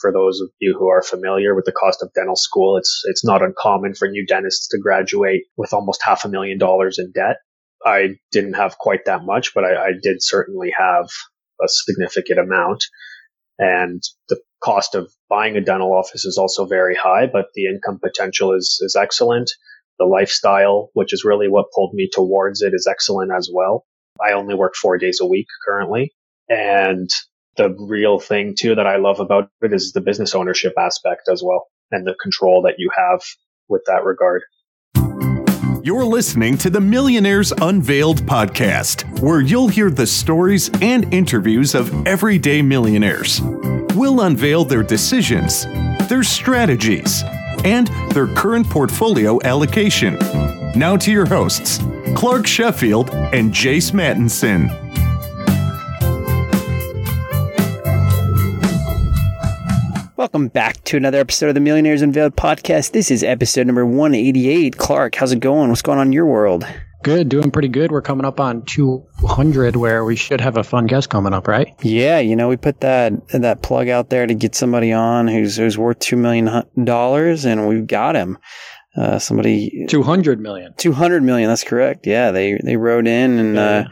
For those of you who are familiar with the cost of dental school, it's it's not uncommon for new dentists to graduate with almost half a million dollars in debt. I didn't have quite that much, but I, I did certainly have a significant amount. And the cost of buying a dental office is also very high, but the income potential is, is excellent. The lifestyle, which is really what pulled me towards it, is excellent as well. I only work four days a week currently. And the real thing too that I love about it is the business ownership aspect as well and the control that you have with that regard. You're listening to the Millionaires Unveiled podcast, where you'll hear the stories and interviews of everyday millionaires. We'll unveil their decisions, their strategies, and their current portfolio allocation. Now to your hosts, Clark Sheffield and Jace Mattinson. Welcome back to another episode of the Millionaires Unveiled podcast. This is episode number 188. Clark, how's it going? What's going on in your world? Good, doing pretty good. We're coming up on 200 where we should have a fun guest coming up, right? Yeah, you know, we put that that plug out there to get somebody on who's who's worth 2 million dollars and we've got him. Uh, somebody 200 million. 200 million, that's correct. Yeah, they they wrote in and Yeah. uh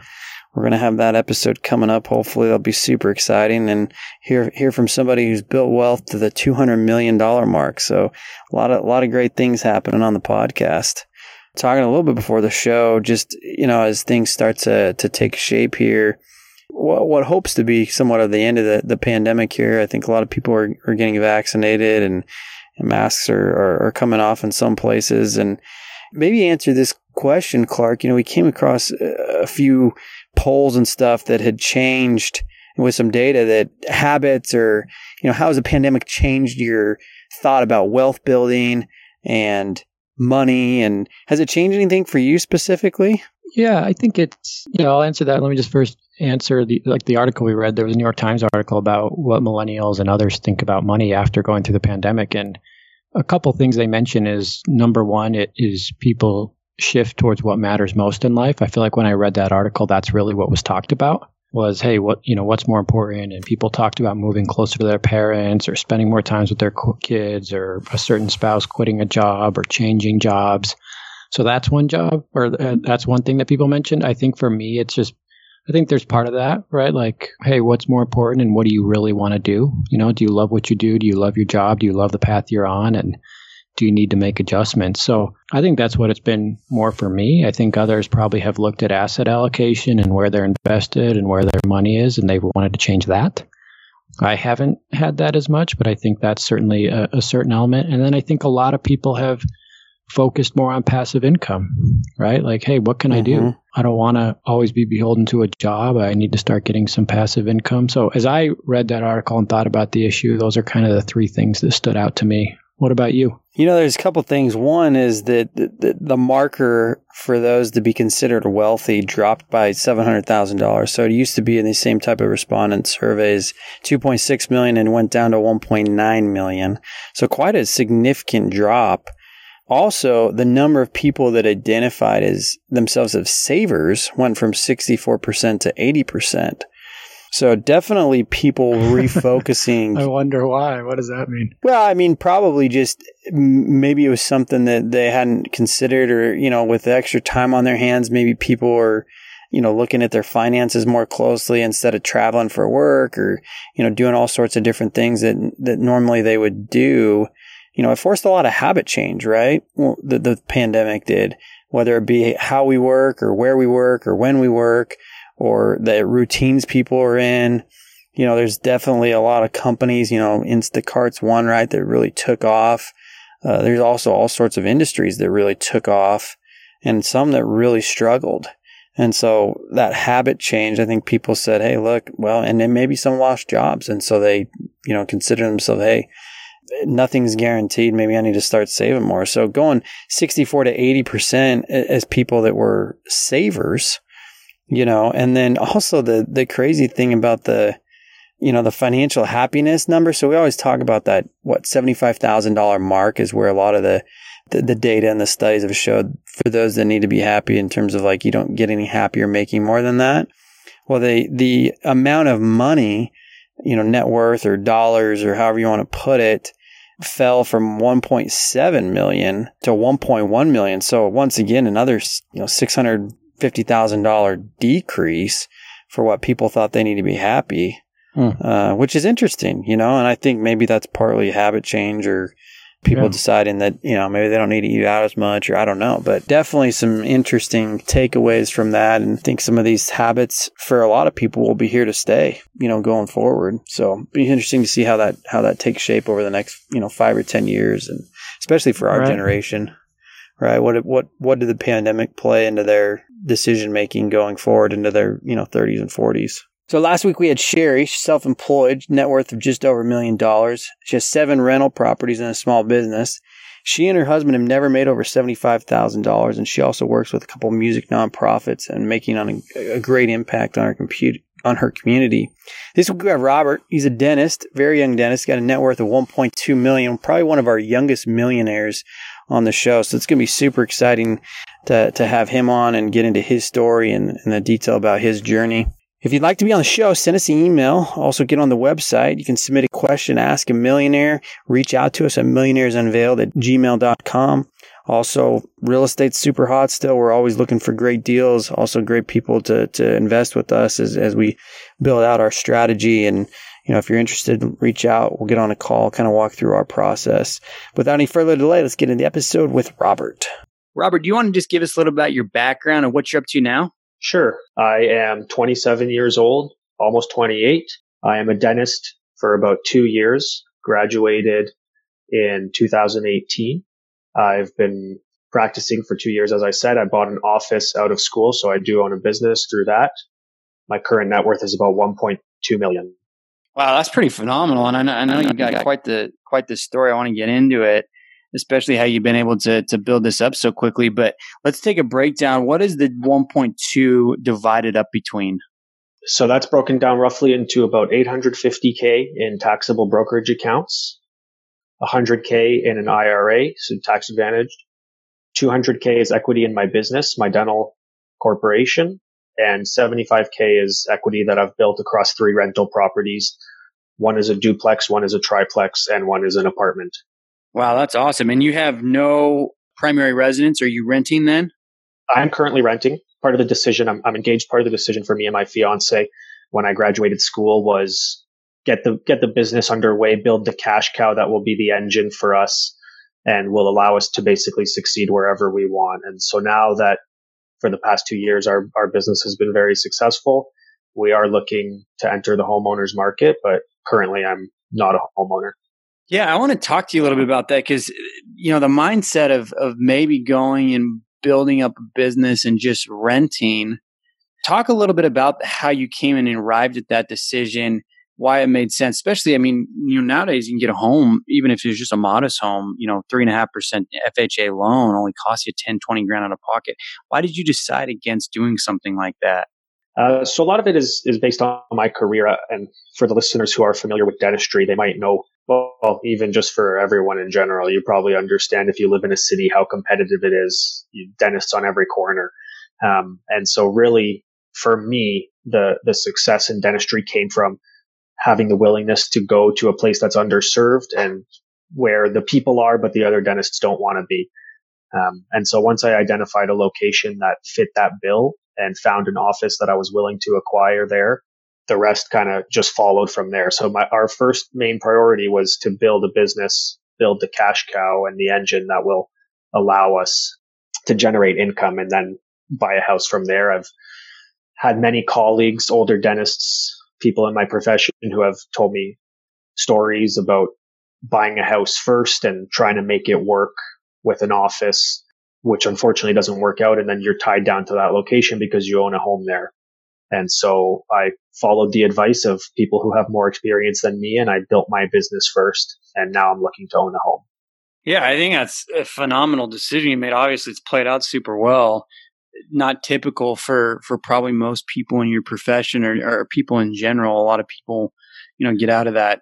we're going to have that episode coming up. Hopefully, that'll be super exciting and hear hear from somebody who's built wealth to the two hundred million dollar mark. So a lot of a lot of great things happening on the podcast. Talking a little bit before the show, just you know, as things start to to take shape here, what what hopes to be somewhat of the end of the, the pandemic here. I think a lot of people are, are getting vaccinated and, and masks are, are are coming off in some places. And maybe answer this question, Clark. You know, we came across a few polls and stuff that had changed with some data that habits or you know how has the pandemic changed your thought about wealth building and money and has it changed anything for you specifically Yeah, I think it's, you know, I'll answer that. Let me just first answer the, like the article we read. There was a New York Times article about what millennials and others think about money after going through the pandemic. And a couple things they mention is number one, it is people shift towards what matters most in life. I feel like when I read that article, that's really what was talked about was, hey, what, you know, what's more important? And people talked about moving closer to their parents or spending more times with their kids or a certain spouse quitting a job or changing jobs. So that's one job, or uh, that's one thing that people mentioned. I think for me, it's just, I think there's part of that, right? Like, hey, what's more important and what do you really want to do? You know, do you love what you do? Do you love your job? Do you love the path you're on? And do you need to make adjustments? So I think that's what it's been more for me. I think others probably have looked at asset allocation and where they're invested and where their money is, and they've wanted to change that. I haven't had that as much, but I think that's certainly a, a certain element. And then I think a lot of people have focused more on passive income, right? Like, hey, what can I do? Mm-hmm. I don't want to always be beholden to a job. I need to start getting some passive income. So, as I read that article and thought about the issue, those are kind of the three things that stood out to me. What about you? You know, there's a couple things. One is that the, the, marker for those to be considered wealthy dropped by seven hundred thousand dollars. So it used to be in the same type of respondent surveys, two point six million, and went down to one point nine million. So quite a significant drop. Also, the number of people that identified as themselves as savers went from sixty four percent to eighty percent. So definitely people refocusing I wonder why. What does that mean? well, I mean, probably just maybe it was something that they hadn't considered, or you know, with the extra time on their hands, maybe people are, you know, looking at their finances more closely instead of traveling for work, or you know, doing all sorts of different things that that normally they would do. You know, it forced a lot of habit change, right? Well, the the pandemic did, whether it be how we work, or where we work, or when we work, or the routines people are in you know, there's definitely a lot of companies, you know, Instacart's one, right, that really took off. Uh, there's also all sorts of industries that really took off and some that really struggled. And so that habit change, I think people said, Hey, look, well, and then maybe some lost jobs. And so they, you know, consider themselves, Hey, nothing's guaranteed. Maybe I need to start saving more. So going 64 to 80% as people that were savers, you know, and then also the, the crazy thing about the, you know, the financial happiness number. So we always talk about that, what, $75,000 mark is where a lot of the, the, the data and the studies have showed for those that need to be happy in terms of like you don't get any happier making more than that. Well, the, the amount of money you know, net worth or dollars or however you want to put it fell from 1.7 million to 1.1 million. So once again, another, you know, $650,000 decrease for what people thought they need to be happy, hmm. uh, which is interesting, you know, and I think maybe that's partly habit change or people yeah. deciding that you know maybe they don't need to eat out as much or i don't know but definitely some interesting takeaways from that and I think some of these habits for a lot of people will be here to stay you know going forward so be interesting to see how that how that takes shape over the next you know five or ten years and especially for our right. generation right what what what did the pandemic play into their decision making going forward into their you know 30s and 40s so last week we had Sherry, self-employed, net worth of just over a million dollars. She has seven rental properties and a small business. She and her husband have never made over $75,000 and she also works with a couple music nonprofits and making on a, a great impact on her computer on her community. This week we have Robert. He's a dentist, very young dentist, got a net worth of 1.2 million, probably one of our youngest millionaires on the show. So it's going to be super exciting to, to have him on and get into his story and, and the detail about his journey. If you'd like to be on the show, send us an email. Also, get on the website. You can submit a question, ask a millionaire. Reach out to us at millionairesunveiled at gmail.com. Also, real estate's super hot still. We're always looking for great deals. Also, great people to, to invest with us as, as we build out our strategy. And, you know, if you're interested, reach out. We'll get on a call, kind of walk through our process. Without any further delay, let's get into the episode with Robert. Robert, do you want to just give us a little about your background and what you're up to now? Sure. I am 27 years old, almost 28. I am a dentist for about two years, graduated in 2018. I've been practicing for two years. As I said, I bought an office out of school, so I do own a business through that. My current net worth is about 1.2 million. Wow, that's pretty phenomenal. And I know, I know you got quite the quite the story. I want to get into it especially how you've been able to to build this up so quickly. But let's take a breakdown. What is the 1.2 divided up between? So that's broken down roughly into about 850k in taxable brokerage accounts, 100k in an IRA, so tax advantaged. 200k is equity in my business, my dental corporation, and 75k is equity that I've built across three rental properties. One is a duplex, one is a triplex, and one is an apartment. Wow, that's awesome. And you have no primary residence. Are you renting then? I'm currently renting. Part of the decision, I'm, I'm engaged. Part of the decision for me and my fiance when I graduated school was get the get the business underway, build the cash cow that will be the engine for us and will allow us to basically succeed wherever we want. And so now that for the past two years our, our business has been very successful, we are looking to enter the homeowners market, but currently I'm not a homeowner. Yeah, I want to talk to you a little bit about that because you know the mindset of of maybe going and building up a business and just renting. Talk a little bit about how you came and arrived at that decision, why it made sense. Especially, I mean, you know, nowadays you can get a home, even if it's just a modest home, you know, three and a half percent FHA loan only costs you 10, 20 grand out of pocket. Why did you decide against doing something like that? Uh, so a lot of it is is based on my career, uh, and for the listeners who are familiar with dentistry, they might know. Well, even just for everyone in general, you probably understand if you live in a city how competitive it is. You, dentists on every corner, um, and so really, for me, the the success in dentistry came from having the willingness to go to a place that's underserved and where the people are, but the other dentists don't want to be. Um, and so once I identified a location that fit that bill, and found an office that I was willing to acquire there. The rest kind of just followed from there. So my, our first main priority was to build a business, build the cash cow and the engine that will allow us to generate income and then buy a house from there. I've had many colleagues, older dentists, people in my profession who have told me stories about buying a house first and trying to make it work with an office which unfortunately doesn't work out. And then you're tied down to that location because you own a home there. And so I followed the advice of people who have more experience than me and I built my business first. And now I'm looking to own a home. Yeah, I think that's a phenomenal decision you made. Obviously, it's played out super well. Not typical for, for probably most people in your profession or, or people in general. A lot of people, you know, get out of that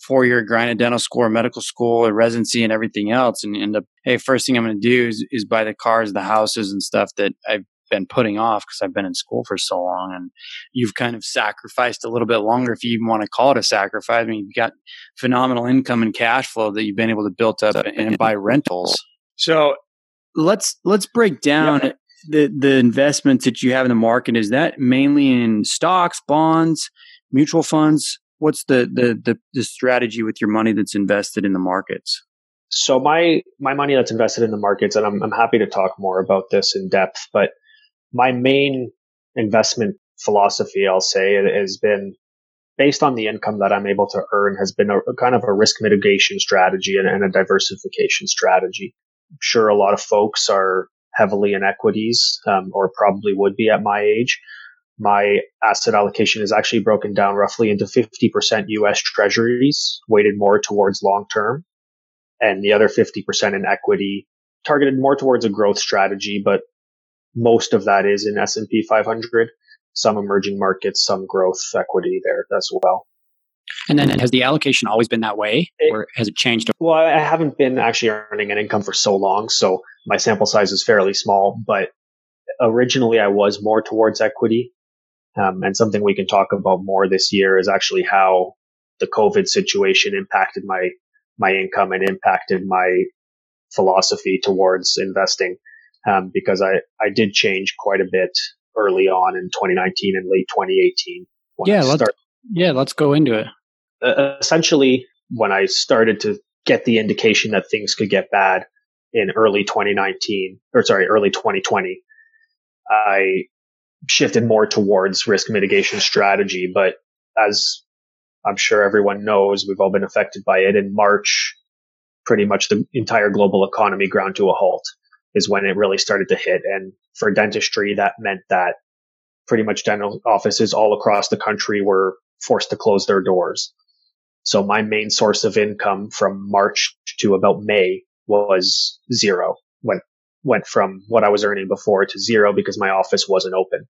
four year grind at dental school or medical school or residency and everything else and end up, hey, first thing I'm going to do is, is buy the cars, the houses and stuff that I've been putting off because I've been in school for so long. And you've kind of sacrificed a little bit longer, if you even want to call it a sacrifice. I mean, you've got phenomenal income and cash flow that you've been able to build up and buy rentals. So let's let's break down. The the investments that you have in the market. Is that mainly in stocks, bonds, mutual funds? What's the the the, the strategy with your money that's invested in the markets? So my my money that's invested in the markets, and I'm I'm happy to talk more about this in depth, but my main investment philosophy, I'll say, it has been based on the income that I'm able to earn, has been a, a kind of a risk mitigation strategy and, and a diversification strategy. I'm sure a lot of folks are heavily in equities, um, or probably would be at my age. My asset allocation is actually broken down roughly into 50% US treasuries, weighted more towards long term, and the other 50% in equity targeted more towards a growth strategy, but most of that is in S&P 500, some emerging markets, some growth equity there as well. And then has the allocation always been that way or has it changed? Well, I haven't been actually earning an income for so long, so my sample size is fairly small, but originally I was more towards equity. Um, and something we can talk about more this year is actually how the COVID situation impacted my my income and impacted my philosophy towards investing um, because I, I did change quite a bit early on in 2019 and late 2018. Yeah, let's, start, yeah, let's go into it. Uh, essentially, when I started to get the indication that things could get bad in early 2019, or sorry, early 2020, I shifted more towards risk mitigation strategy. But as I'm sure everyone knows, we've all been affected by it. In March, pretty much the entire global economy ground to a halt is when it really started to hit. And for dentistry, that meant that pretty much dental offices all across the country were forced to close their doors. So my main source of income from March to about May was zero. Went went from what I was earning before to zero because my office wasn't open.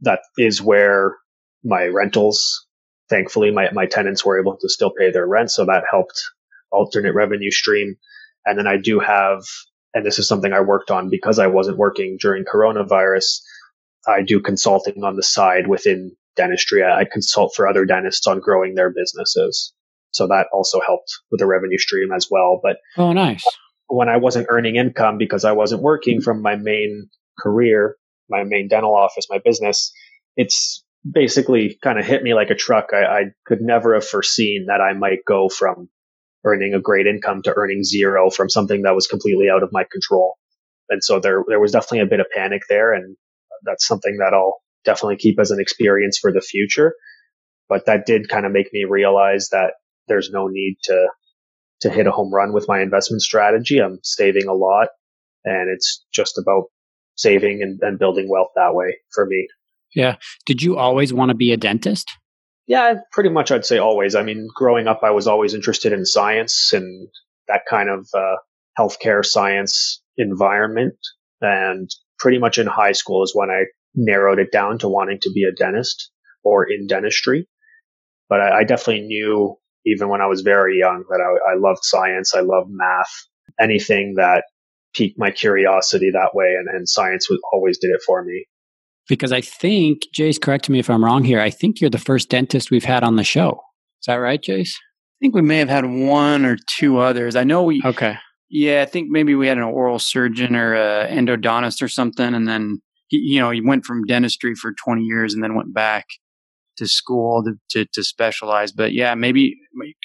That is where my rentals, thankfully, my, my tenants were able to still pay their rent. So that helped alternate revenue stream. And then I do have, and this is something I worked on because I wasn't working during coronavirus. I do consulting on the side within dentistry. I consult for other dentists on growing their businesses. So that also helped with the revenue stream as well. But oh, nice. When I wasn't earning income because I wasn't working from my main career, my main dental office, my business, it's basically kind of hit me like a truck. I, I could never have foreseen that I might go from earning a great income to earning zero from something that was completely out of my control. And so there, there was definitely a bit of panic there. And that's something that I'll definitely keep as an experience for the future. But that did kind of make me realize that there's no need to, to hit a home run with my investment strategy. I'm saving a lot and it's just about saving and, and building wealth that way for me. Yeah. Did you always want to be a dentist? Yeah, pretty much I'd say always. I mean, growing up, I was always interested in science and that kind of uh, healthcare science environment. And pretty much in high school is when I narrowed it down to wanting to be a dentist or in dentistry. But I, I definitely knew even when I was very young that I, I loved science. I loved math, anything that piqued my curiosity that way. And, and science was, always did it for me because I think, Jace, correct me if I'm wrong here. I think you're the first dentist we've had on the show. Is that right, Jace? I think we may have had one or two others. I know we. Okay. Yeah, I think maybe we had an oral surgeon or an endodontist or something, and then you know he went from dentistry for 20 years and then went back to school to, to, to specialize. But yeah, maybe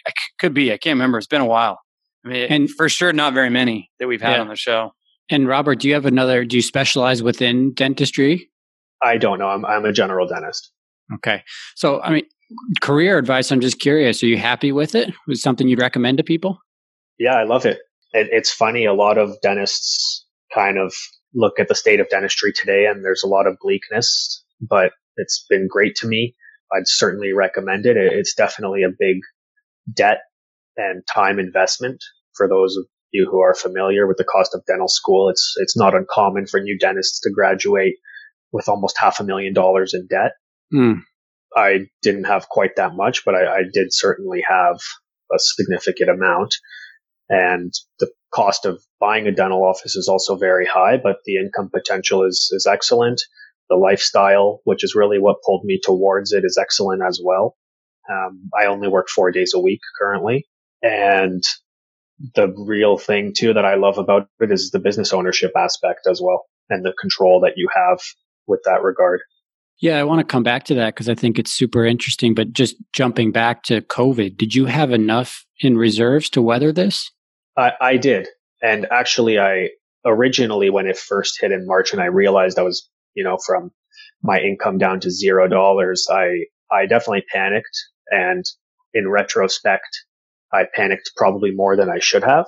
I could be. I can't remember. It's been a while. I mean, and for sure, not very many that we've had yeah. on the show. And Robert, do you have another? Do you specialize within dentistry? I don't know. I'm I'm a general dentist. Okay. So, I mean, career advice. I'm just curious. Are you happy with it? Was something you'd recommend to people? Yeah, I love it. it. It's funny. A lot of dentists kind of look at the state of dentistry today, and there's a lot of bleakness. But it's been great to me. I'd certainly recommend it. It's definitely a big debt and time investment for those of you who are familiar with the cost of dental school. It's it's not uncommon for new dentists to graduate with almost half a million dollars in debt. Mm. I didn't have quite that much, but I, I, did certainly have a significant amount. And the cost of buying a dental office is also very high, but the income potential is, is excellent. The lifestyle, which is really what pulled me towards it, is excellent as well. Um, I only work four days a week currently. And the real thing too that I love about it is the business ownership aspect as well and the control that you have with that regard. Yeah, I want to come back to that because I think it's super interesting. But just jumping back to COVID, did you have enough in reserves to weather this? I, I did. And actually, I originally, when it first hit in March and I realized I was, you know, from my income down to zero dollars, I, I definitely panicked. And in retrospect, I panicked probably more than I should have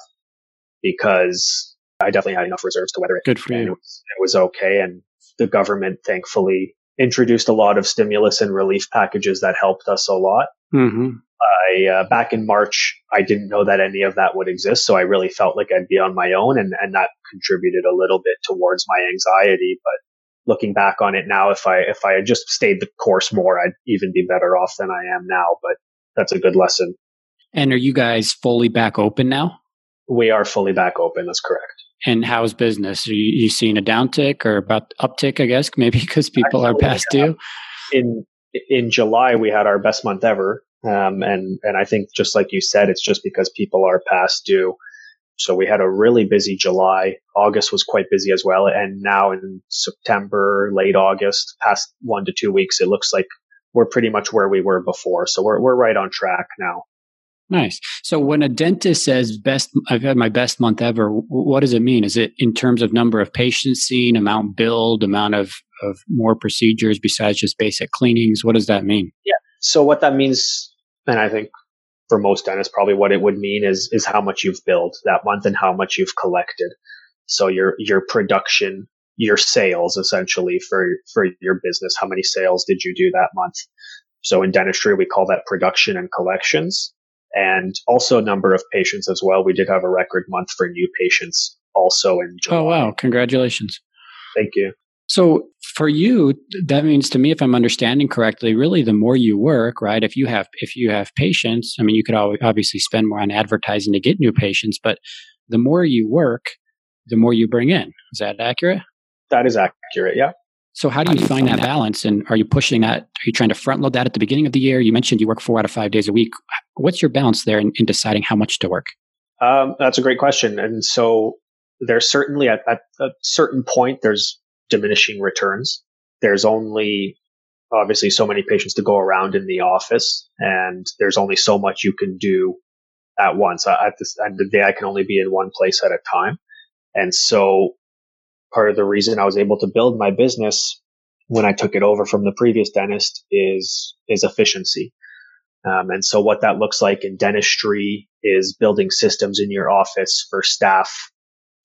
because I definitely had enough reserves to weather it. Good for you. It was, it was okay. And the government thankfully introduced a lot of stimulus and relief packages that helped us a lot. Mm-hmm. I, uh, back in March, I didn't know that any of that would exist. So I really felt like I'd be on my own and, and that contributed a little bit towards my anxiety. But looking back on it now, if I, if I had just stayed the course more, I'd even be better off than I am now. But that's a good lesson. And are you guys fully back open now? We are fully back open. That's correct. And how's business? Are you, you seeing a downtick or about uptick? I guess maybe because people Actually, are past due. In in July, we had our best month ever, um, and and I think just like you said, it's just because people are past due. So we had a really busy July. August was quite busy as well, and now in September, late August, past one to two weeks, it looks like we're pretty much where we were before. So we're we're right on track now. Nice. So when a dentist says best, I've had my best month ever, what does it mean? Is it in terms of number of patients seen, amount billed, amount of, of more procedures besides just basic cleanings? What does that mean? Yeah. So what that means, and I think for most dentists, probably what it would mean is, is how much you've billed that month and how much you've collected. So your, your production, your sales essentially for, for your business. How many sales did you do that month? So in dentistry, we call that production and collections and also number of patients as well. We did have a record month for new patients also in oh, July. Oh, wow. Congratulations. Thank you. So for you, that means to me, if I'm understanding correctly, really the more you work, right? If you have, if you have patients, I mean, you could obviously spend more on advertising to get new patients, but the more you work, the more you bring in. Is that accurate? That is accurate. Yeah. So how do you find that balance? And are you pushing that? Are you trying to front load that at the beginning of the year? You mentioned you work four out of five days a week. What's your balance there in, in deciding how much to work? Um, that's a great question. And so there's certainly at, at a certain point, there's diminishing returns. There's only obviously so many patients to go around in the office and there's only so much you can do at once. At end of the day, I can only be in one place at a time. And so part of the reason I was able to build my business when I took it over from the previous dentist is is efficiency. Um, and so what that looks like in dentistry is building systems in your office for staff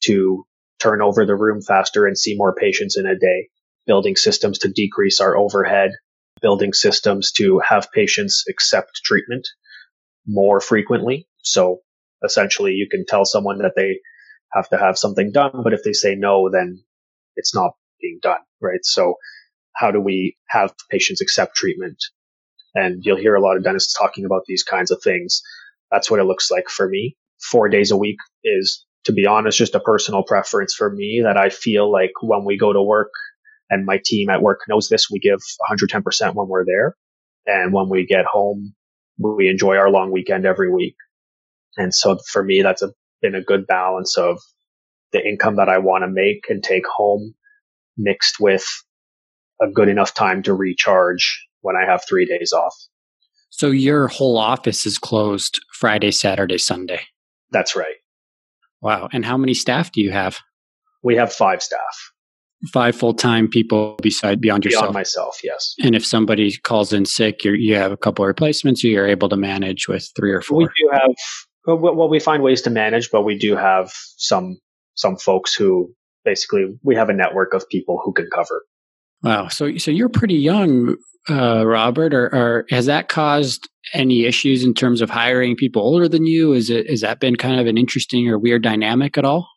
to turn over the room faster and see more patients in a day, building systems to decrease our overhead, building systems to have patients accept treatment more frequently. So essentially you can tell someone that they have to have something done. But if they say no, then it's not being done, right? So how do we have patients accept treatment? And you'll hear a lot of dentists talking about these kinds of things. That's what it looks like for me. Four days a week is, to be honest, just a personal preference for me that I feel like when we go to work and my team at work knows this, we give 110% when we're there. And when we get home, we enjoy our long weekend every week. And so for me, that's a been a good balance of the income that I want to make and take home mixed with a good enough time to recharge when I have three days off. So your whole office is closed Friday, Saturday, Sunday. That's right. Wow. And how many staff do you have? We have five staff. Five full time people beside beyond, yourself? beyond myself, yes. And if somebody calls in sick, you you have a couple of replacements, you're able to manage with three or four. We do have well, we find ways to manage, but we do have some some folks who basically we have a network of people who can cover. Wow. So so you're pretty young, uh, Robert. Or, or, has that caused any issues in terms of hiring people older than you? Is it has that been kind of an interesting or weird dynamic at all?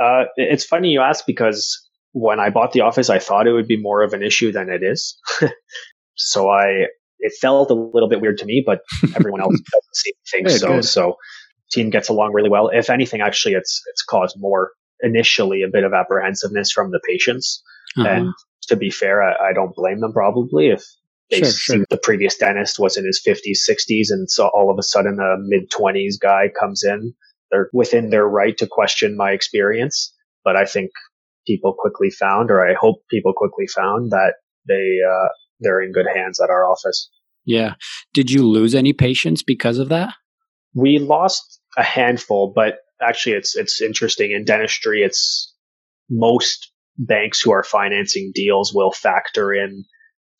Uh, it's funny you ask because when I bought the office, I thought it would be more of an issue than it is. so I it felt a little bit weird to me, but everyone else does the same thing. Yeah, so, good. so team gets along really well. If anything, actually, it's it's caused more initially a bit of apprehensiveness from the patients. Uh-huh. And to be fair, I, I, don't blame them probably if they sure, see sure. the previous dentist was in his 50s, 60s, and so all of a sudden a mid 20s guy comes in. They're within their right to question my experience, but I think people quickly found, or I hope people quickly found that they uh, they're in good hands at our office. Yeah. Did you lose any patients because of that? We lost a handful, but actually it's it's interesting in dentistry it's most banks who are financing deals will factor in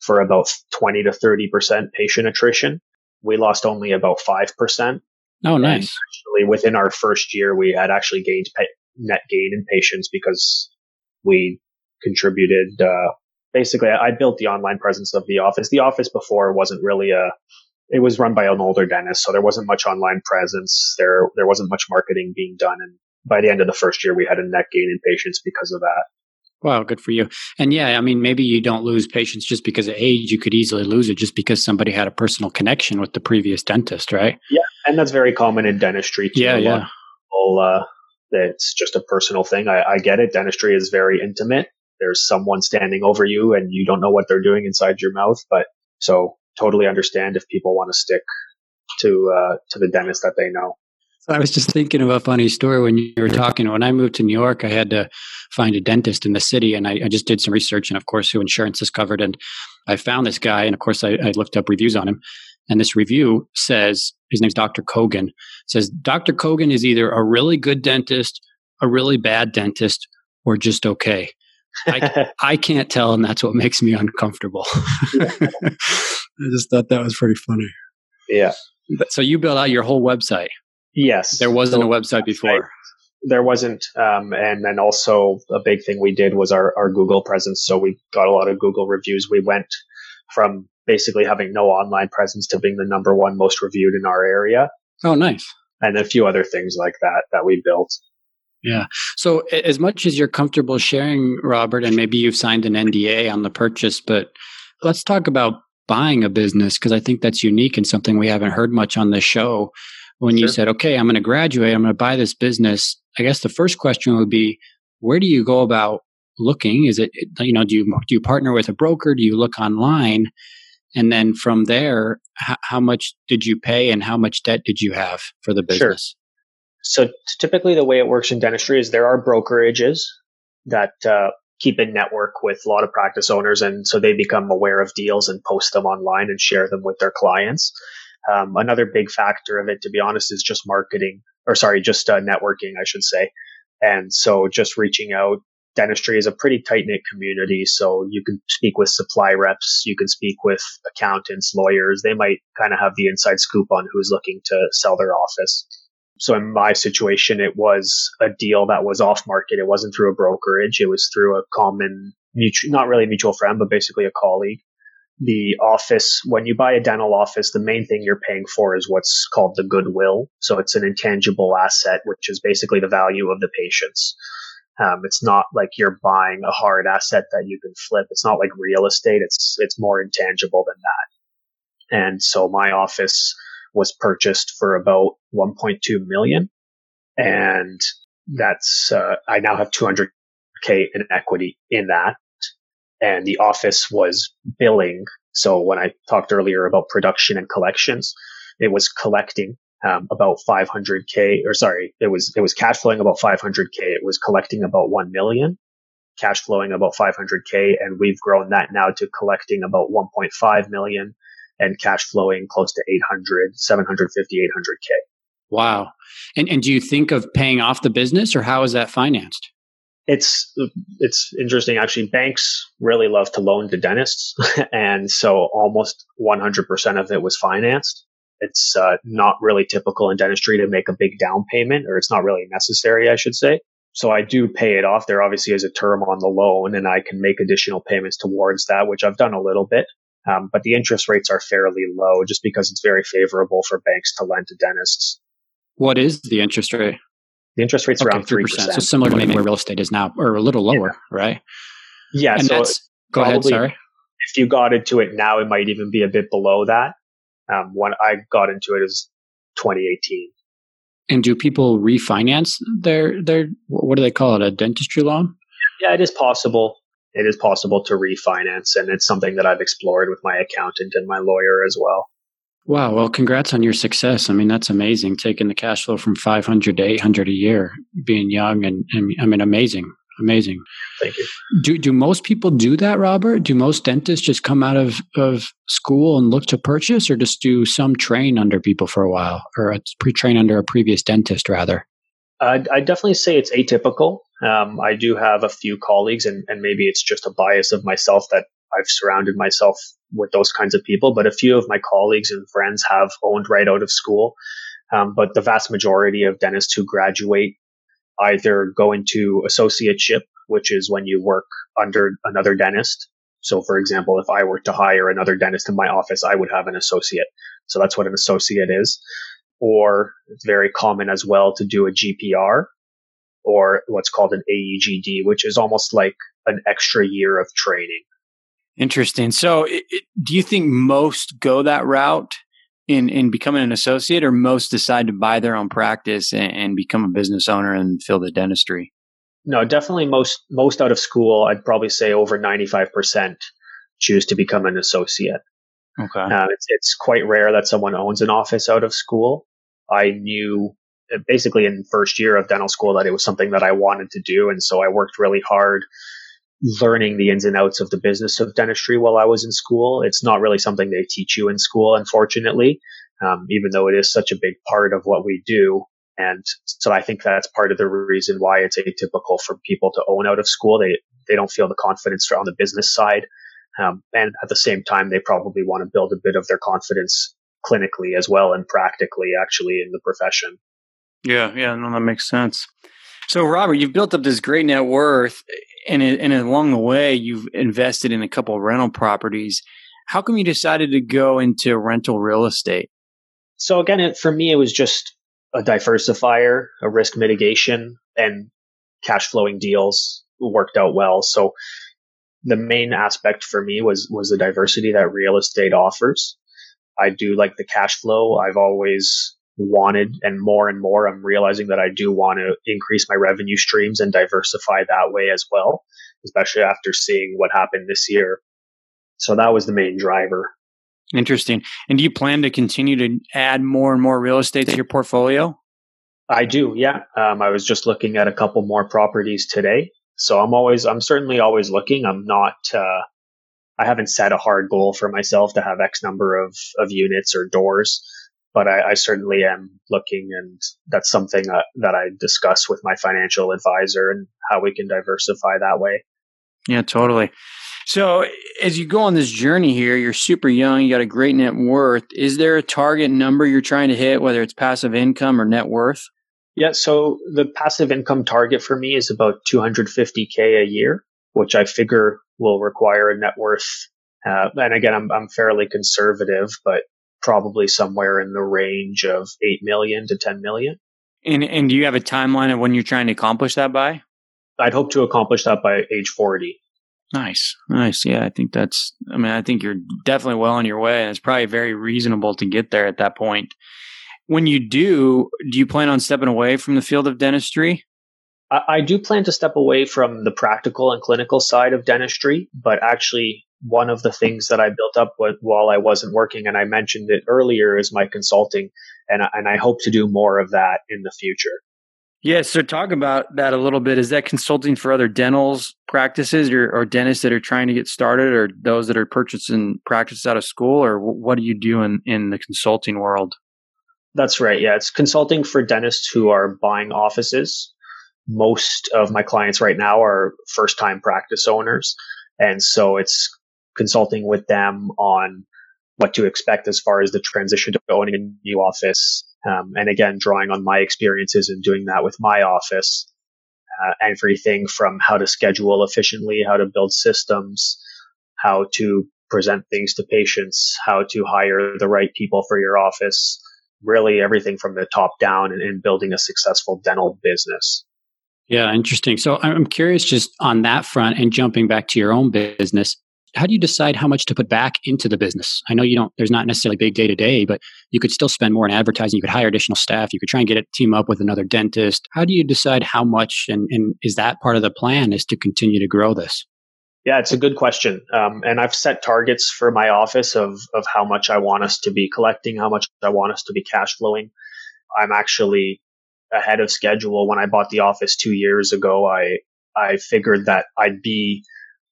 for about 20 to 30% patient attrition. We lost only about 5%. Oh, nice. actually, within our first year, we had actually gained net gain in patients because we contributed, uh, basically, I built the online presence of the office. The office before wasn't really a, it was run by an older dentist, so there wasn't much online presence. There, there wasn't much marketing being done. And by the end of the first year, we had a net gain in patients because of that. Wow, good for you. And yeah, I mean, maybe you don't lose patients just because of age. You could easily lose it just because somebody had a personal connection with the previous dentist, right? Yeah, and that's very common in dentistry too. Yeah, yeah. People, uh, it's just a personal thing. I, I get it. Dentistry is very intimate. There's someone standing over you, and you don't know what they're doing inside your mouth. But so totally understand if people want to stick to uh, to the dentist that they know. I was just thinking of a funny story when you were talking. When I moved to New York, I had to find a dentist in the city, and I, I just did some research, and of course, who insurance is covered. And I found this guy, and of course, I, I looked up reviews on him. And this review says his name's Dr. Kogan. Says Dr. Kogan is either a really good dentist, a really bad dentist, or just okay. I, I can't tell, and that's what makes me uncomfortable. I just thought that was pretty funny. Yeah. So you built out your whole website. Yes. There wasn't a website before. There wasn't. Um, and then also a big thing we did was our, our Google presence. So we got a lot of Google reviews. We went from basically having no online presence to being the number one most reviewed in our area. Oh, nice. And a few other things like that that we built. Yeah. So, as much as you're comfortable sharing, Robert, and maybe you've signed an NDA on the purchase, but let's talk about buying a business because I think that's unique and something we haven't heard much on this show when sure. you said, okay, I'm going to graduate, I'm going to buy this business, I guess the first question would be, where do you go about looking? Is it, you know, do you, do you partner with a broker? Do you look online? And then from there, h- how much did you pay and how much debt did you have for the business? Sure. So typically the way it works in dentistry is there are brokerages that, uh, keep in network with a lot of practice owners. And so they become aware of deals and post them online and share them with their clients. Um, another big factor of it, to be honest, is just marketing, or sorry, just uh, networking, I should say. And so just reaching out. Dentistry is a pretty tight knit community, so you can speak with supply reps, you can speak with accountants, lawyers. They might kind of have the inside scoop on who's looking to sell their office. So in my situation, it was a deal that was off market. It wasn't through a brokerage. It was through a common mutual, not really mutual friend, but basically a colleague the office, when you buy a dental office, the main thing you're paying for is what's called the goodwill. So it's an intangible asset, which is basically the value of the patients. Um, it's not like you're buying a hard asset that you can flip. It's not like real estate. It's, it's more intangible than that. And so my office was purchased for about 1.2 million. And that's, uh, I now have 200k in equity in that and the office was billing. So when I talked earlier about production and collections, it was collecting um, about 500k, or sorry, it was it was cash flowing about 500k. It was collecting about one million, cash flowing about 500k, and we've grown that now to collecting about 1.5 million and cash flowing close to 800, 750, 800k. Wow. And and do you think of paying off the business, or how is that financed? It's it's interesting. Actually banks really love to loan to dentists and so almost 100% of it was financed. It's uh, not really typical in dentistry to make a big down payment or it's not really necessary i should say. So i do pay it off. There obviously is a term on the loan and i can make additional payments towards that which i've done a little bit. Um, but the interest rates are fairly low just because it's very favorable for banks to lend to dentists. What is the interest rate the interest rate's okay, around 3%. So similar to maybe where real estate is now, or a little lower, yeah. right? Yeah. And so go ahead, sorry. If you got into it now, it might even be a bit below that. Um, when I got into it is 2018. And do people refinance their their what do they call it a dentistry loan? Yeah, it is possible. It is possible to refinance, and it's something that I've explored with my accountant and my lawyer as well. Wow. Well, congrats on your success. I mean, that's amazing. Taking the cash flow from 500 to 800 a year, being young and, and I mean, amazing. Amazing. Thank you. Do, do most people do that, Robert? Do most dentists just come out of, of school and look to purchase or just do some train under people for a while or pre train under a previous dentist rather? I'd, I'd definitely say it's atypical. Um, I do have a few colleagues, and, and maybe it's just a bias of myself that I've surrounded myself with those kinds of people. But a few of my colleagues and friends have owned right out of school. Um, but the vast majority of dentists who graduate either go into associateship, which is when you work under another dentist. So, for example, if I were to hire another dentist in my office, I would have an associate. So that's what an associate is. Or it's very common as well to do a GPR or what's called an AEGD, which is almost like an extra year of training. Interesting. So, it, it, do you think most go that route in in becoming an associate, or most decide to buy their own practice and, and become a business owner and fill the dentistry? No, definitely most most out of school. I'd probably say over ninety five percent choose to become an associate. Okay. Uh, it's it's quite rare that someone owns an office out of school. I knew uh, basically in first year of dental school that it was something that I wanted to do, and so I worked really hard learning the ins and outs of the business of dentistry while I was in school. It's not really something they teach you in school, unfortunately, um, even though it is such a big part of what we do. And so I think that's part of the reason why it's atypical for people to own out of school. They they don't feel the confidence on the business side, um, and at the same time, they probably want to build a bit of their confidence clinically as well and practically, actually, in the profession. Yeah, yeah, no, that makes sense. So, Robert, you've built up this great net worth and and along the way you've invested in a couple of rental properties. How come you decided to go into rental real estate? So again, it, for me, it was just a diversifier, a risk mitigation, and cash flowing deals worked out well. So the main aspect for me was was the diversity that real estate offers. I do like the cash flow. I've always wanted and more and more I'm realizing that I do want to increase my revenue streams and diversify that way as well, especially after seeing what happened this year. So that was the main driver. Interesting. And do you plan to continue to add more and more real estate to your portfolio? I do, yeah. Um, I was just looking at a couple more properties today. So I'm always, I'm certainly always looking. I'm not, uh, I haven't set a hard goal for myself to have X number of, of units or doors but I, I, certainly am looking, and that's something uh, that I discuss with my financial advisor and how we can diversify that way. Yeah, totally. So, as you go on this journey here, you're super young, you got a great net worth. Is there a target number you're trying to hit, whether it's passive income or net worth? Yeah, so the passive income target for me is about 250K a year, which I figure will require a net worth. Uh, and again, I'm, I'm fairly conservative, but probably somewhere in the range of 8 million to 10 million. And, and do you have a timeline of when you're trying to accomplish that by? I'd hope to accomplish that by age 40. Nice. Nice. Yeah, I think that's, I mean, I think you're definitely well on your way. And it's probably very reasonable to get there at that point. When you do, do you plan on stepping away from the field of dentistry? I, I do plan to step away from the practical and clinical side of dentistry, but actually one of the things that I built up while I wasn't working, and I mentioned it earlier, is my consulting, and and I hope to do more of that in the future. Yeah, so talk about that a little bit. Is that consulting for other dentals practices or, or dentists that are trying to get started, or those that are purchasing practice out of school, or what do you do in, in the consulting world? That's right. Yeah, it's consulting for dentists who are buying offices. Most of my clients right now are first time practice owners. And so it's consulting with them on what to expect as far as the transition to owning a new office. Um, and again, drawing on my experiences and doing that with my office. Uh, everything from how to schedule efficiently, how to build systems, how to present things to patients, how to hire the right people for your office, really everything from the top down and, and building a successful dental business. Yeah, interesting. So I'm curious just on that front and jumping back to your own business how do you decide how much to put back into the business? I know you don't, there's not necessarily big day to day, but you could still spend more in advertising. You could hire additional staff. You could try and get a team up with another dentist. How do you decide how much? And, and is that part of the plan is to continue to grow this? Yeah, it's a good question. Um, and I've set targets for my office of, of how much I want us to be collecting, how much I want us to be cash flowing. I'm actually ahead of schedule. When I bought the office two years ago, I, I figured that I'd be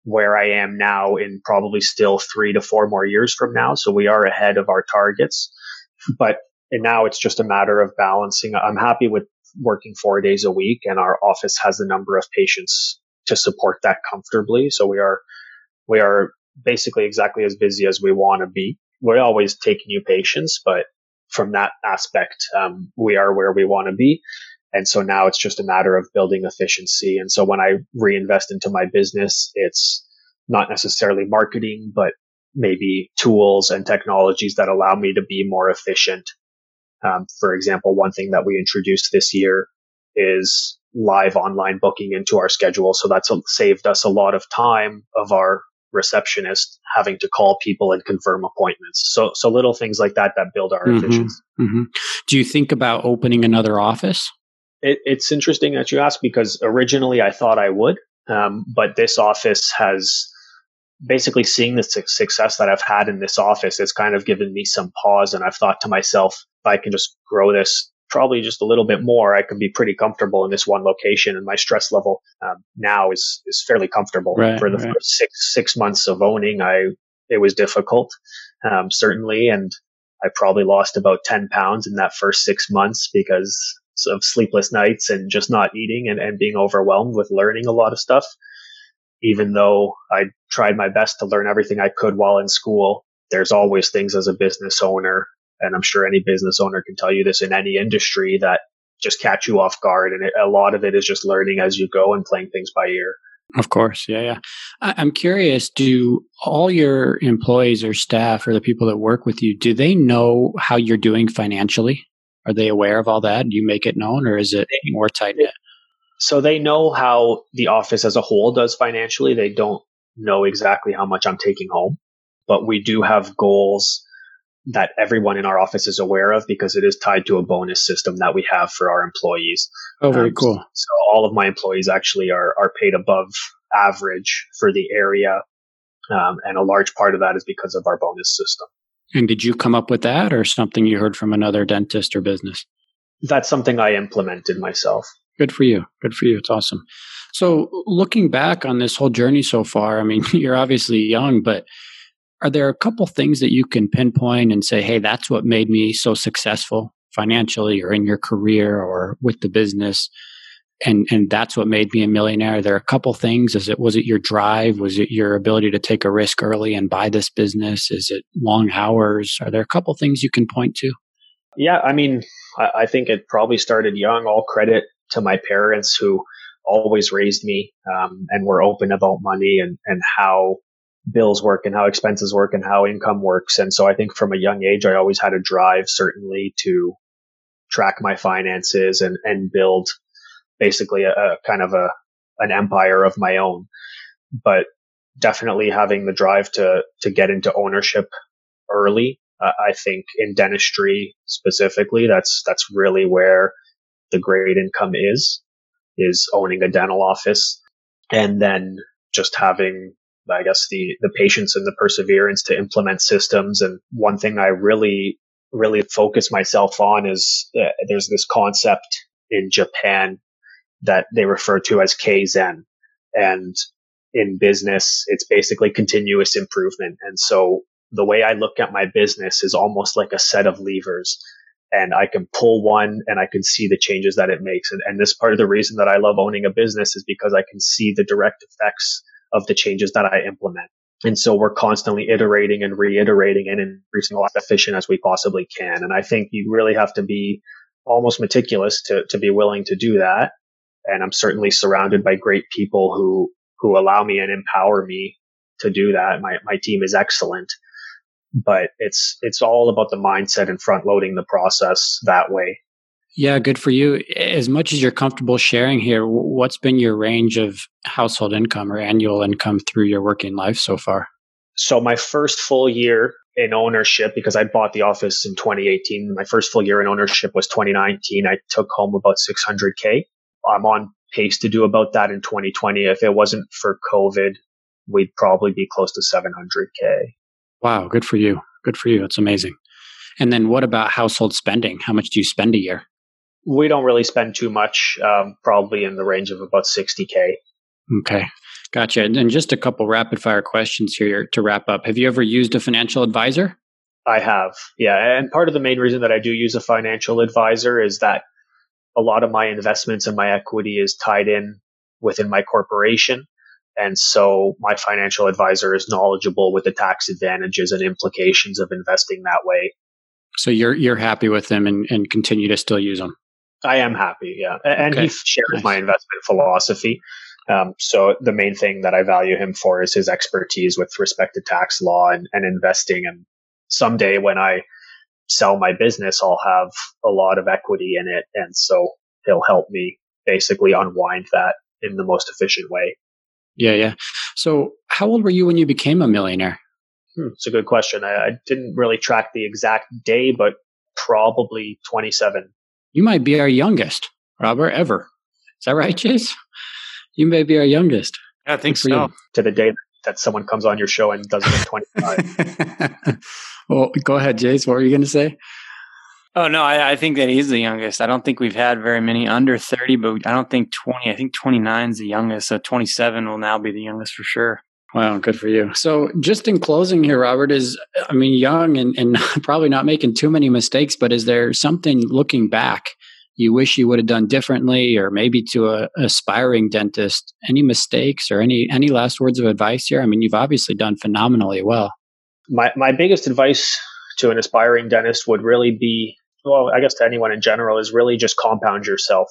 where I am now in probably still three to four more years from now. So we are ahead of our targets, but and now it's just a matter of balancing. I'm happy with working four days a week and our office has the number of patients to support that comfortably. So we are, we are basically exactly as busy as we want to be. We're always take new patients, but from that aspect, um, we are where we want to be. And so now it's just a matter of building efficiency. And so when I reinvest into my business, it's not necessarily marketing, but maybe tools and technologies that allow me to be more efficient. Um, for example, one thing that we introduced this year is live online booking into our schedule. So that's saved us a lot of time of our receptionist having to call people and confirm appointments. So, so little things like that that build our mm-hmm, efficiency. Mm-hmm. Do you think about opening another office? It, it's interesting that you ask because originally I thought I would, um, but this office has basically seeing the success that I've had in this office. It's kind of given me some pause, and I've thought to myself, if I can just grow this probably just a little bit more, I can be pretty comfortable in this one location. And my stress level um, now is is fairly comfortable. Right, For the right. first six six months of owning, I it was difficult, um, certainly, and I probably lost about ten pounds in that first six months because of sleepless nights and just not eating and, and being overwhelmed with learning a lot of stuff. Even though I tried my best to learn everything I could while in school, there's always things as a business owner. And I'm sure any business owner can tell you this in any industry that just catch you off guard. And it, a lot of it is just learning as you go and playing things by ear. Of course. Yeah. Yeah. I'm curious do all your employees or staff or the people that work with you, do they know how you're doing financially? Are they aware of all that? Do you make it known or is it more tight knit? So they know how the office as a whole does financially. They don't know exactly how much I'm taking home, but we do have goals that everyone in our office is aware of because it is tied to a bonus system that we have for our employees. Oh, very um, cool. So all of my employees actually are, are paid above average for the area. Um, and a large part of that is because of our bonus system. And did you come up with that or something you heard from another dentist or business? That's something I implemented myself. Good for you. Good for you. It's awesome. So, looking back on this whole journey so far, I mean, you're obviously young, but are there a couple things that you can pinpoint and say, hey, that's what made me so successful financially or in your career or with the business? And and that's what made me a millionaire. There are a couple things. Is it was it your drive? Was it your ability to take a risk early and buy this business? Is it long hours? Are there a couple things you can point to? Yeah, I mean, I, I think it probably started young. All credit to my parents who always raised me um, and were open about money and and how bills work and how expenses work and how income works. And so I think from a young age, I always had a drive certainly to track my finances and and build basically a, a kind of a an empire of my own. But definitely having the drive to to get into ownership early. Uh, I think in dentistry specifically, that's that's really where the great income is is owning a dental office, and then just having I guess the the patience and the perseverance to implement systems. And one thing I really really focus myself on is uh, there's this concept in Japan that they refer to as Kaizen. And in business, it's basically continuous improvement. And so the way I look at my business is almost like a set of levers and I can pull one and I can see the changes that it makes. And, and this part of the reason that I love owning a business is because I can see the direct effects of the changes that I implement. And so we're constantly iterating and reiterating and increasing a lot efficient as we possibly can. And I think you really have to be almost meticulous to, to be willing to do that and I'm certainly surrounded by great people who who allow me and empower me to do that. My my team is excellent, but it's it's all about the mindset and front loading the process that way. Yeah, good for you. As much as you're comfortable sharing here, what's been your range of household income or annual income through your working life so far? So my first full year in ownership, because I bought the office in 2018, my first full year in ownership was 2019. I took home about 600K. I'm on pace to do about that in 2020. If it wasn't for COVID, we'd probably be close to 700K. Wow, good for you. Good for you. It's amazing. And then what about household spending? How much do you spend a year? We don't really spend too much, um, probably in the range of about 60K. Okay. Gotcha. And just a couple rapid fire questions here to wrap up. Have you ever used a financial advisor? I have. Yeah. And part of the main reason that I do use a financial advisor is that a lot of my investments and my equity is tied in within my corporation. And so my financial advisor is knowledgeable with the tax advantages and implications of investing that way. So you're you're happy with them and, and continue to still use them. I am happy, yeah. And okay. he shares nice. my investment philosophy. Um, so the main thing that I value him for is his expertise with respect to tax law and, and investing. And someday when I sell my business, I'll have a lot of equity in it. And so he'll help me basically unwind that in the most efficient way. Yeah, yeah. So how old were you when you became a millionaire? Hmm, it's a good question. I, I didn't really track the exact day, but probably 27. You might be our youngest, Robert, ever. Is that right, Chase? You may be our youngest. Yeah, I think so. You. To the day that someone comes on your show and does it at 25. well, go ahead, Chase. What were you going to say? Oh, no, I, I, think that he's the youngest. I don't think we've had very many under 30, but I don't think 20. I think 29 is the youngest. So 27 will now be the youngest for sure. Wow, good for you. So, just in closing here, Robert, is I mean, young and, and probably not making too many mistakes, but is there something looking back you wish you would have done differently or maybe to a aspiring dentist. Any mistakes or any any last words of advice here? I mean you've obviously done phenomenally well. My my biggest advice to an aspiring dentist would really be well i guess to anyone in general is really just compound yourself.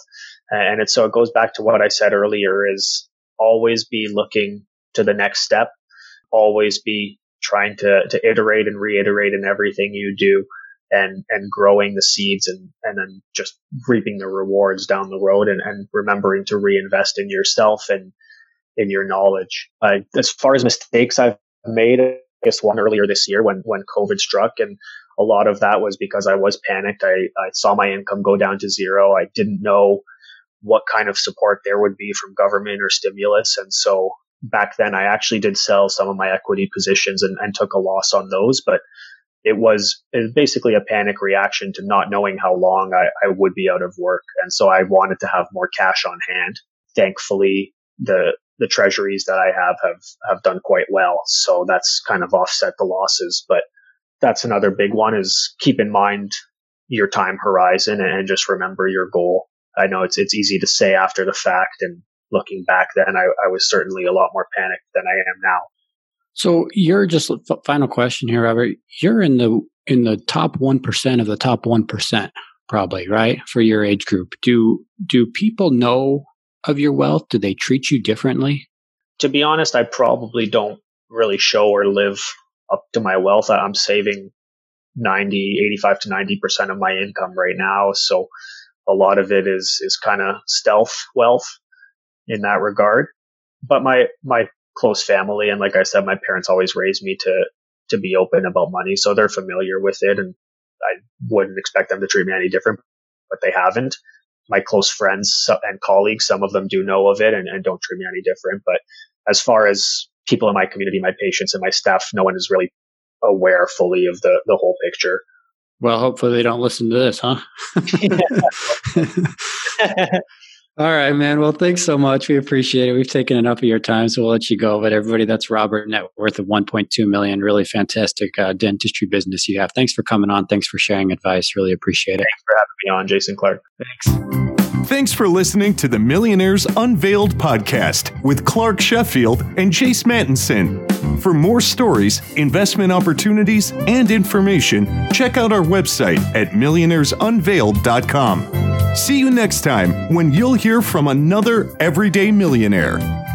And so it goes back to what i said earlier is always be looking to the next step. Always be trying to to iterate and reiterate in everything you do and and growing the seeds and and then just reaping the rewards down the road and, and remembering to reinvest in yourself and in your knowledge. Uh, as far as mistakes I've made, I guess one earlier this year when when COVID struck and a lot of that was because I was panicked. I, I saw my income go down to zero. I didn't know what kind of support there would be from government or stimulus. And so back then I actually did sell some of my equity positions and, and took a loss on those. But it was, basically a panic reaction to not knowing how long I, I would be out of work. And so I wanted to have more cash on hand. Thankfully, the, the treasuries that I have have, have done quite well. So that's kind of offset the losses. But that's another big one is keep in mind your time horizon and just remember your goal. I know it's, it's easy to say after the fact and looking back then I, I was certainly a lot more panicked than I am now. So you're just uh, final question here, Robert. You're in the in the top one percent of the top one percent, probably right for your age group. Do do people know of your wealth? Do they treat you differently? To be honest, I probably don't really show or live up to my wealth. I'm saving 90, 85 to 90% of my income right now. So a lot of it is, is kind of stealth wealth in that regard. But my, my close family. And like I said, my parents always raised me to, to be open about money. So they're familiar with it and I wouldn't expect them to treat me any different, but they haven't. My close friends and colleagues, some of them do know of it and, and don't treat me any different. But as far as people in my community, my patients and my staff, no one is really aware fully of the, the whole picture. Well, hopefully they don't listen to this, huh? All right, man. Well, thanks so much. We appreciate it. We've taken enough of your time, so we'll let you go. But everybody, that's Robert, net worth of 1.2 million. Really fantastic uh, dentistry business you have. Thanks for coming on. Thanks for sharing advice. Really appreciate it. Thanks for having me on, Jason Clark. Thanks. Thanks for listening to the Millionaires Unveiled podcast with Clark Sheffield and Chase Mattinson. For more stories, investment opportunities, and information, check out our website at millionairesunveiled.com. See you next time when you'll hear from another everyday millionaire.